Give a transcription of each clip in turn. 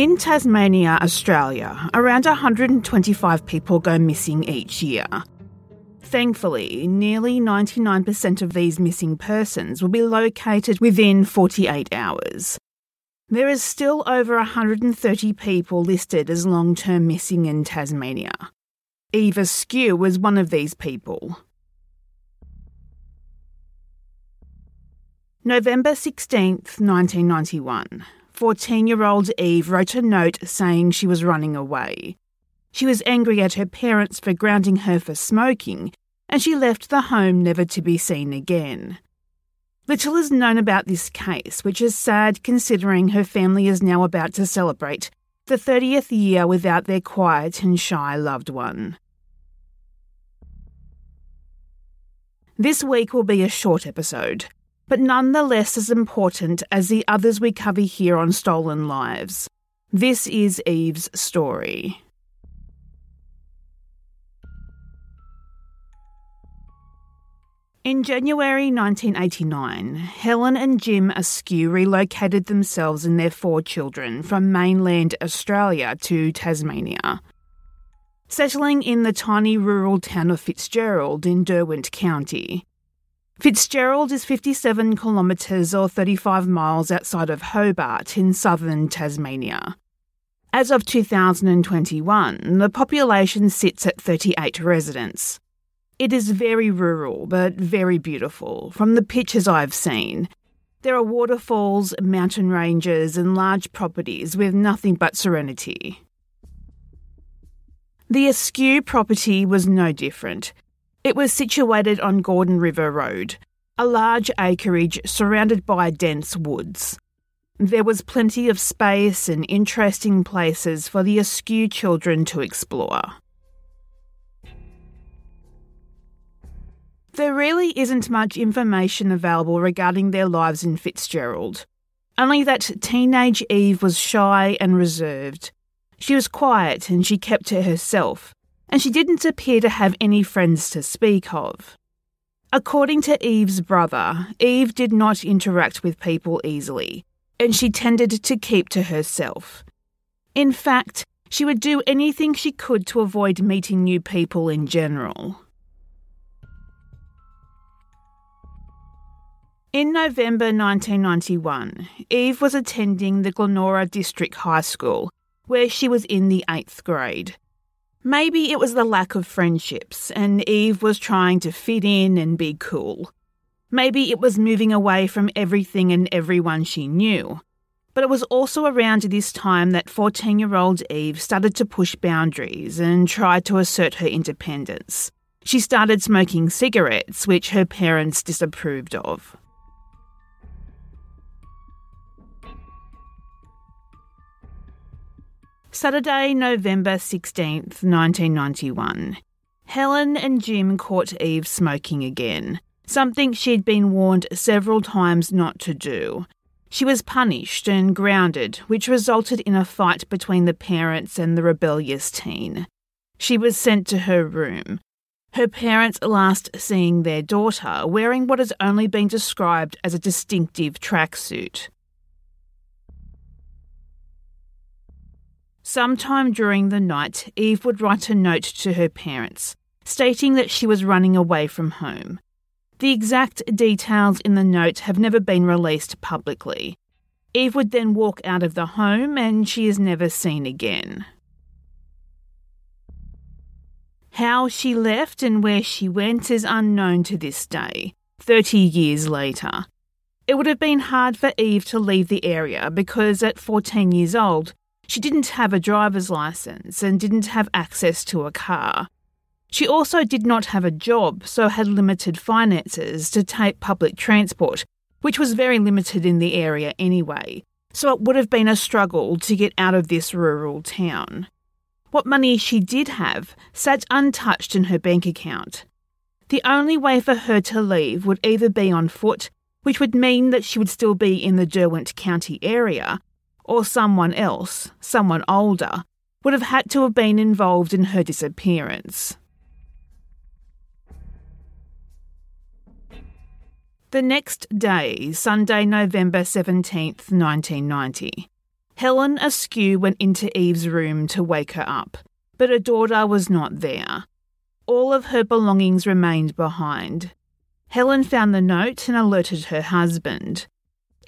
In Tasmania, Australia, around 125 people go missing each year. Thankfully, nearly 99% of these missing persons will be located within 48 hours. There is still over 130 people listed as long term missing in Tasmania. Eve Askew was one of these people. November 16th, 1991. 14 year old Eve wrote a note saying she was running away. She was angry at her parents for grounding her for smoking, and she left the home never to be seen again. Little is known about this case, which is sad considering her family is now about to celebrate the 30th year without their quiet and shy loved one. This week will be a short episode but nonetheless as important as the others we cover here on Stolen Lives. This is Eve's story. In January 1989, Helen and Jim Askew relocated themselves and their four children from mainland Australia to Tasmania. Settling in the tiny rural town of Fitzgerald in Derwent County, Fitzgerald is 57 kilometres or 35 miles outside of Hobart in southern Tasmania. As of 2021, the population sits at 38 residents. It is very rural but very beautiful from the pictures I've seen. There are waterfalls, mountain ranges, and large properties with nothing but serenity. The Askew property was no different. It was situated on Gordon River Road, a large acreage surrounded by dense woods. There was plenty of space and interesting places for the Askew children to explore. There really isn't much information available regarding their lives in Fitzgerald. Only that teenage Eve was shy and reserved. She was quiet and she kept to herself, and she didn't appear to have any friends to speak of. According to Eve's brother, Eve did not interact with people easily, and she tended to keep to herself. In fact, she would do anything she could to avoid meeting new people in general. In November 1991, Eve was attending the Glenora District High School, where she was in the eighth grade. Maybe it was the lack of friendships, and Eve was trying to fit in and be cool. Maybe it was moving away from everything and everyone she knew. But it was also around this time that 14 year old Eve started to push boundaries and try to assert her independence. She started smoking cigarettes, which her parents disapproved of. Saturday, November 16th, 1991. Helen and Jim caught Eve smoking again, something she'd been warned several times not to do. She was punished and grounded, which resulted in a fight between the parents and the rebellious teen. She was sent to her room. Her parents last seeing their daughter wearing what has only been described as a distinctive tracksuit. Sometime during the night, Eve would write a note to her parents, stating that she was running away from home. The exact details in the note have never been released publicly. Eve would then walk out of the home and she is never seen again. How she left and where she went is unknown to this day, 30 years later. It would have been hard for Eve to leave the area because at 14 years old, she didn't have a driver's license and didn't have access to a car. She also did not have a job, so had limited finances to take public transport, which was very limited in the area anyway, so it would have been a struggle to get out of this rural town. What money she did have sat untouched in her bank account. The only way for her to leave would either be on foot, which would mean that she would still be in the Derwent County area, or someone else, someone older, would have had to have been involved in her disappearance. The next day, Sunday, November 17th, 1990, Helen Askew went into Eve's room to wake her up, but her daughter was not there. All of her belongings remained behind. Helen found the note and alerted her husband.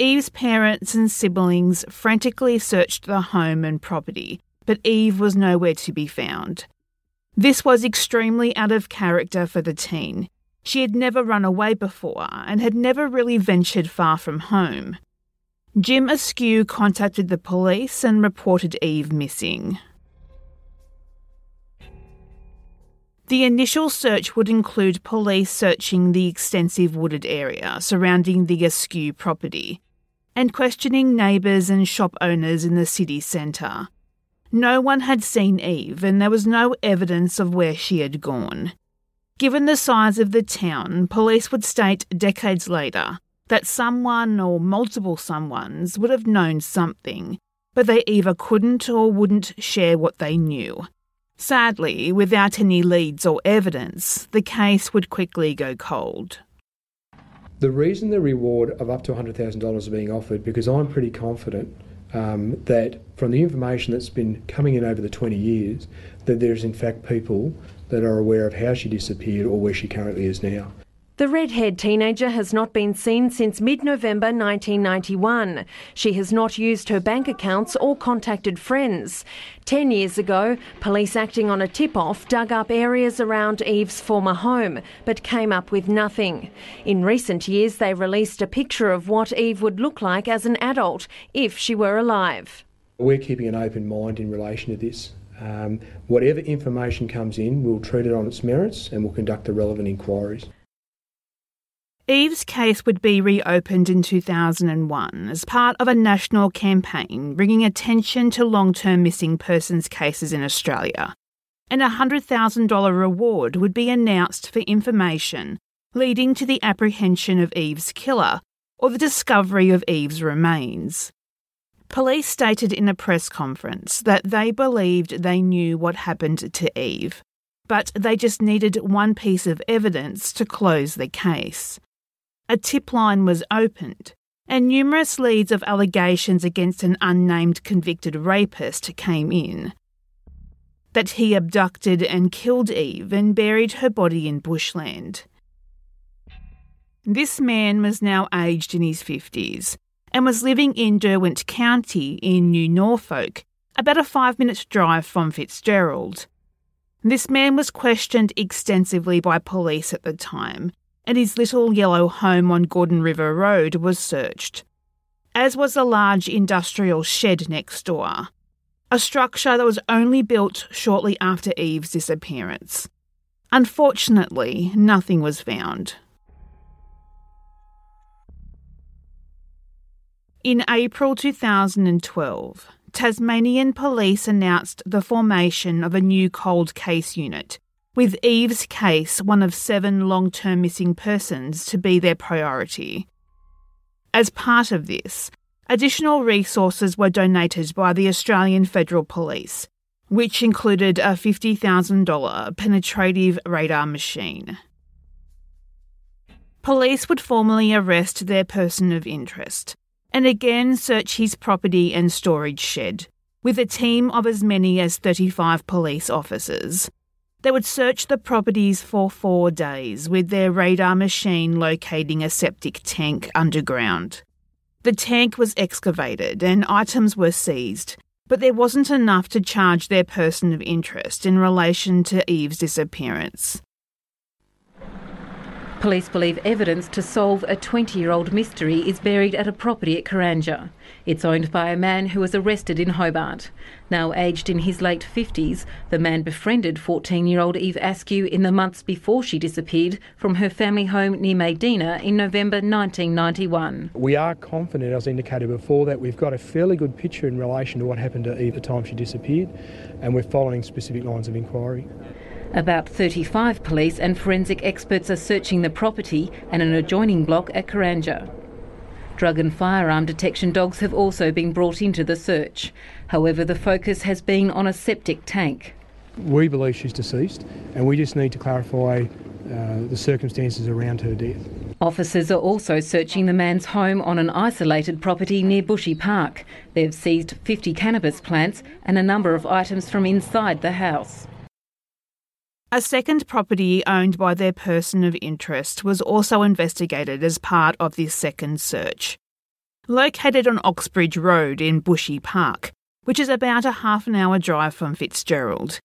Eve's parents and siblings frantically searched the home and property, but Eve was nowhere to be found. This was extremely out of character for the teen. She had never run away before and had never really ventured far from home. Jim Askew contacted the police and reported Eve missing. The initial search would include police searching the extensive wooded area surrounding the Askew property and questioning neighbours and shop owners in the city centre. No one had seen Eve, and there was no evidence of where she had gone. Given the size of the town, police would state decades later that someone or multiple someones would have known something, but they either couldn't or wouldn't share what they knew. Sadly, without any leads or evidence, the case would quickly go cold. The reason the reward of up to $100,000 is being offered, because I'm pretty confident um, that from the information that's been coming in over the 20 years, that there's in fact people that are aware of how she disappeared or where she currently is now. The red-haired teenager has not been seen since mid-November 1991. She has not used her bank accounts or contacted friends. Ten years ago, police acting on a tip-off dug up areas around Eve's former home, but came up with nothing. In recent years, they released a picture of what Eve would look like as an adult if she were alive. We're keeping an open mind in relation to this. Um, whatever information comes in, we'll treat it on its merits and we'll conduct the relevant inquiries. Eve's case would be reopened in 2001 as part of a national campaign bringing attention to long term missing persons cases in Australia. And a $100,000 reward would be announced for information leading to the apprehension of Eve's killer or the discovery of Eve's remains. Police stated in a press conference that they believed they knew what happened to Eve, but they just needed one piece of evidence to close the case a tip line was opened, and numerous leads of allegations against an unnamed convicted rapist came in. That he abducted and killed Eve and buried her body in bushland. This man was now aged in his 50s and was living in Derwent County in New Norfolk, about a five minute drive from Fitzgerald. This man was questioned extensively by police at the time and his little yellow home on Gordon River Road was searched, as was a large industrial shed next door, a structure that was only built shortly after Eve's disappearance. Unfortunately, nothing was found. In April 2012, Tasmanian police announced the formation of a new cold case unit with Eve's case one of seven long term missing persons to be their priority. As part of this, additional resources were donated by the Australian Federal Police, which included a $50,000 penetrative radar machine. Police would formally arrest their person of interest and again search his property and storage shed, with a team of as many as 35 police officers. They would search the properties for four days with their radar machine locating a septic tank underground. The tank was excavated and items were seized, but there wasn't enough to charge their person of interest in relation to Eve's disappearance. Police believe evidence to solve a 20 year old mystery is buried at a property at Karanja. It's owned by a man who was arrested in Hobart. Now aged in his late 50s, the man befriended 14 year old Eve Askew in the months before she disappeared from her family home near Maydena in November 1991. We are confident, as indicated before, that we've got a fairly good picture in relation to what happened to Eve at the time she disappeared, and we're following specific lines of inquiry. About 35 police and forensic experts are searching the property and an adjoining block at Karanja. Drug and firearm detection dogs have also been brought into the search. However, the focus has been on a septic tank. We believe she's deceased, and we just need to clarify uh, the circumstances around her death. Officers are also searching the man's home on an isolated property near Bushy Park. They've seized 50 cannabis plants and a number of items from inside the house. A second property owned by their person of interest was also investigated as part of this second search. Located on Oxbridge Road in Bushy Park, which is about a half an hour drive from Fitzgerald.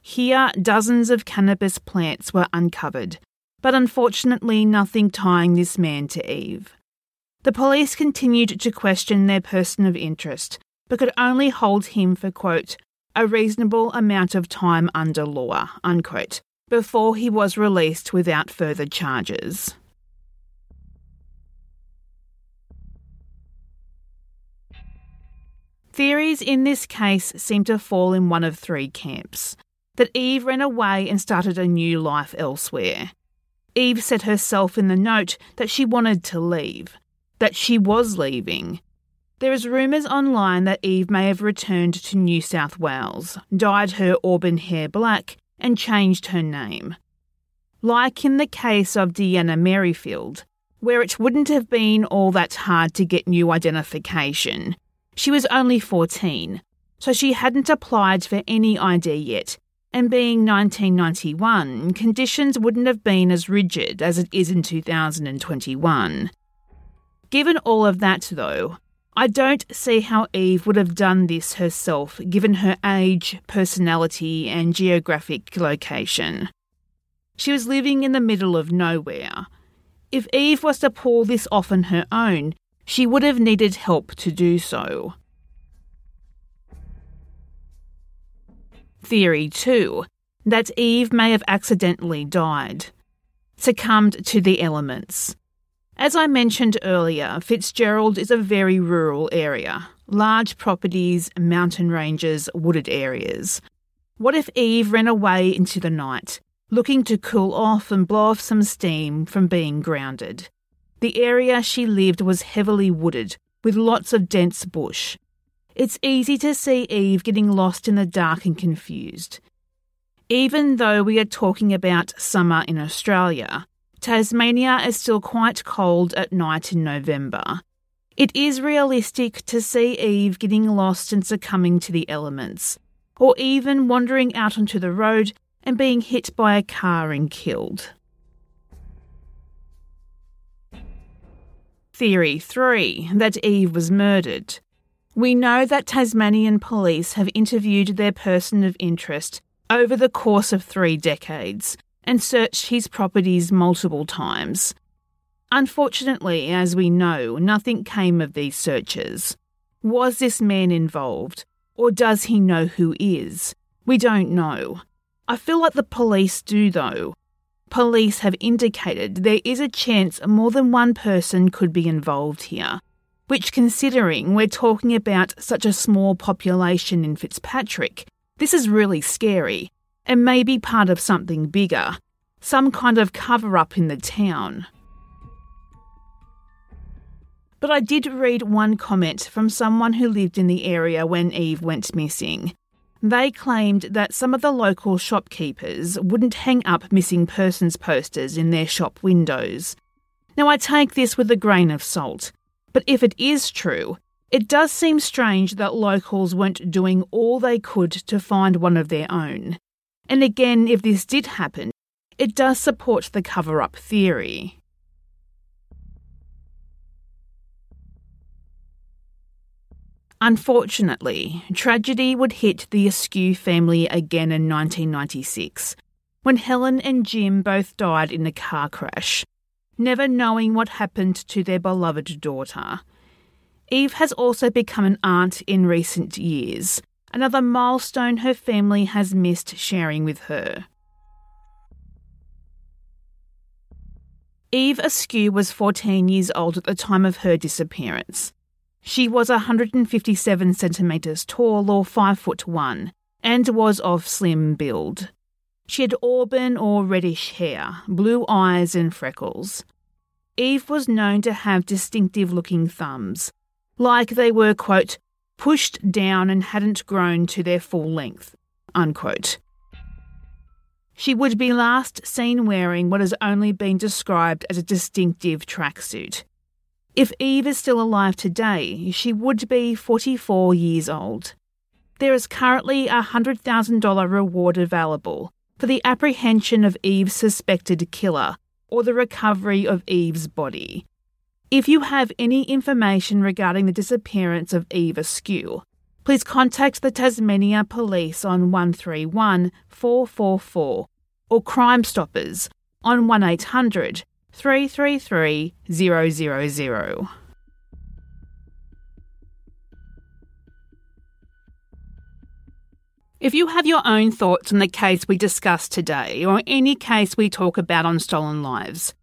Here, dozens of cannabis plants were uncovered, but unfortunately nothing tying this man to Eve. The police continued to question their person of interest, but could only hold him for, quote, a reasonable amount of time under law, unquote, before he was released without further charges. Theories in this case seem to fall in one of three camps that Eve ran away and started a new life elsewhere, Eve said herself in the note that she wanted to leave, that she was leaving. There is rumours online that Eve may have returned to New South Wales, dyed her auburn hair black, and changed her name. Like in the case of Deanna Merrifield, where it wouldn't have been all that hard to get new identification. She was only 14, so she hadn't applied for any ID yet and being 1991, conditions wouldn't have been as rigid as it is in 2021. Given all of that, though, I don't see how Eve would have done this herself given her age, personality, and geographic location. She was living in the middle of nowhere. If Eve was to pull this off on her own, she would have needed help to do so. Theory 2 that Eve may have accidentally died, succumbed to the elements. As I mentioned earlier, Fitzgerald is a very rural area large properties, mountain ranges, wooded areas. What if Eve ran away into the night, looking to cool off and blow off some steam from being grounded? The area she lived was heavily wooded, with lots of dense bush. It's easy to see Eve getting lost in the dark and confused. Even though we are talking about summer in Australia, Tasmania is still quite cold at night in November. It is realistic to see Eve getting lost and succumbing to the elements, or even wandering out onto the road and being hit by a car and killed. Theory 3 that Eve was murdered. We know that Tasmanian police have interviewed their person of interest over the course of three decades and searched his properties multiple times. Unfortunately, as we know, nothing came of these searches. Was this man involved? Or does he know who is? We don't know. I feel like the police do, though. Police have indicated there is a chance more than one person could be involved here which, considering we're talking about such a small population in Fitzpatrick, this is really scary and may be part of something bigger, some kind of cover up in the town. But I did read one comment from someone who lived in the area when Eve went missing. They claimed that some of the local shopkeepers wouldn't hang up missing persons posters in their shop windows. Now, I take this with a grain of salt. But if it is true, it does seem strange that locals weren't doing all they could to find one of their own. And again, if this did happen, it does support the cover up theory. Unfortunately, tragedy would hit the Askew family again in 1996, when Helen and Jim both died in a car crash never knowing what happened to their beloved daughter. Eve has also become an aunt in recent years, another milestone her family has missed sharing with her. Eve Askew was 14 years old at the time of her disappearance. She was 157 centimetres tall or 5 foot 1 and was of slim build. She had auburn or reddish hair, blue eyes, and freckles. Eve was known to have distinctive looking thumbs, like they were, quote, pushed down and hadn't grown to their full length, unquote. she would be last seen wearing what has only been described as a distinctive tracksuit. If Eve is still alive today, she would be 44 years old. There is currently a $100,000 reward available for the apprehension of Eve's suspected killer or the recovery of Eve's body. If you have any information regarding the disappearance of Eve Askew, please contact the Tasmania Police on 131 444 or Crime Stoppers on 1800 333 000. If you have your own thoughts on the case we discussed today or any case we talk about on Stolen Lives,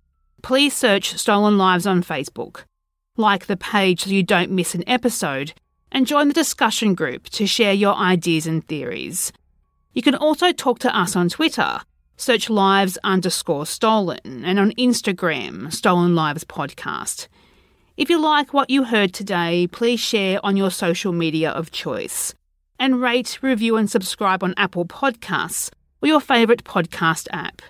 please search Stolen Lives on Facebook. Like the page so you don't miss an episode, and join the discussion group to share your ideas and theories. You can also talk to us on Twitter. Search lives underscore stolen and on Instagram, Stolen Lives Podcast. If you like what you heard today, please share on your social media of choice and rate, review, and subscribe on Apple Podcasts or your favourite podcast app.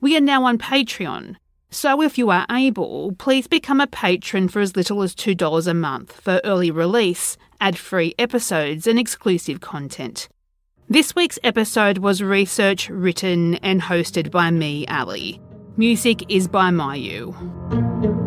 We are now on Patreon. So, if you are able, please become a patron for as little as $2 a month for early release, ad free episodes, and exclusive content. This week's episode was research, written, and hosted by me, Ali. Music is by Myuu.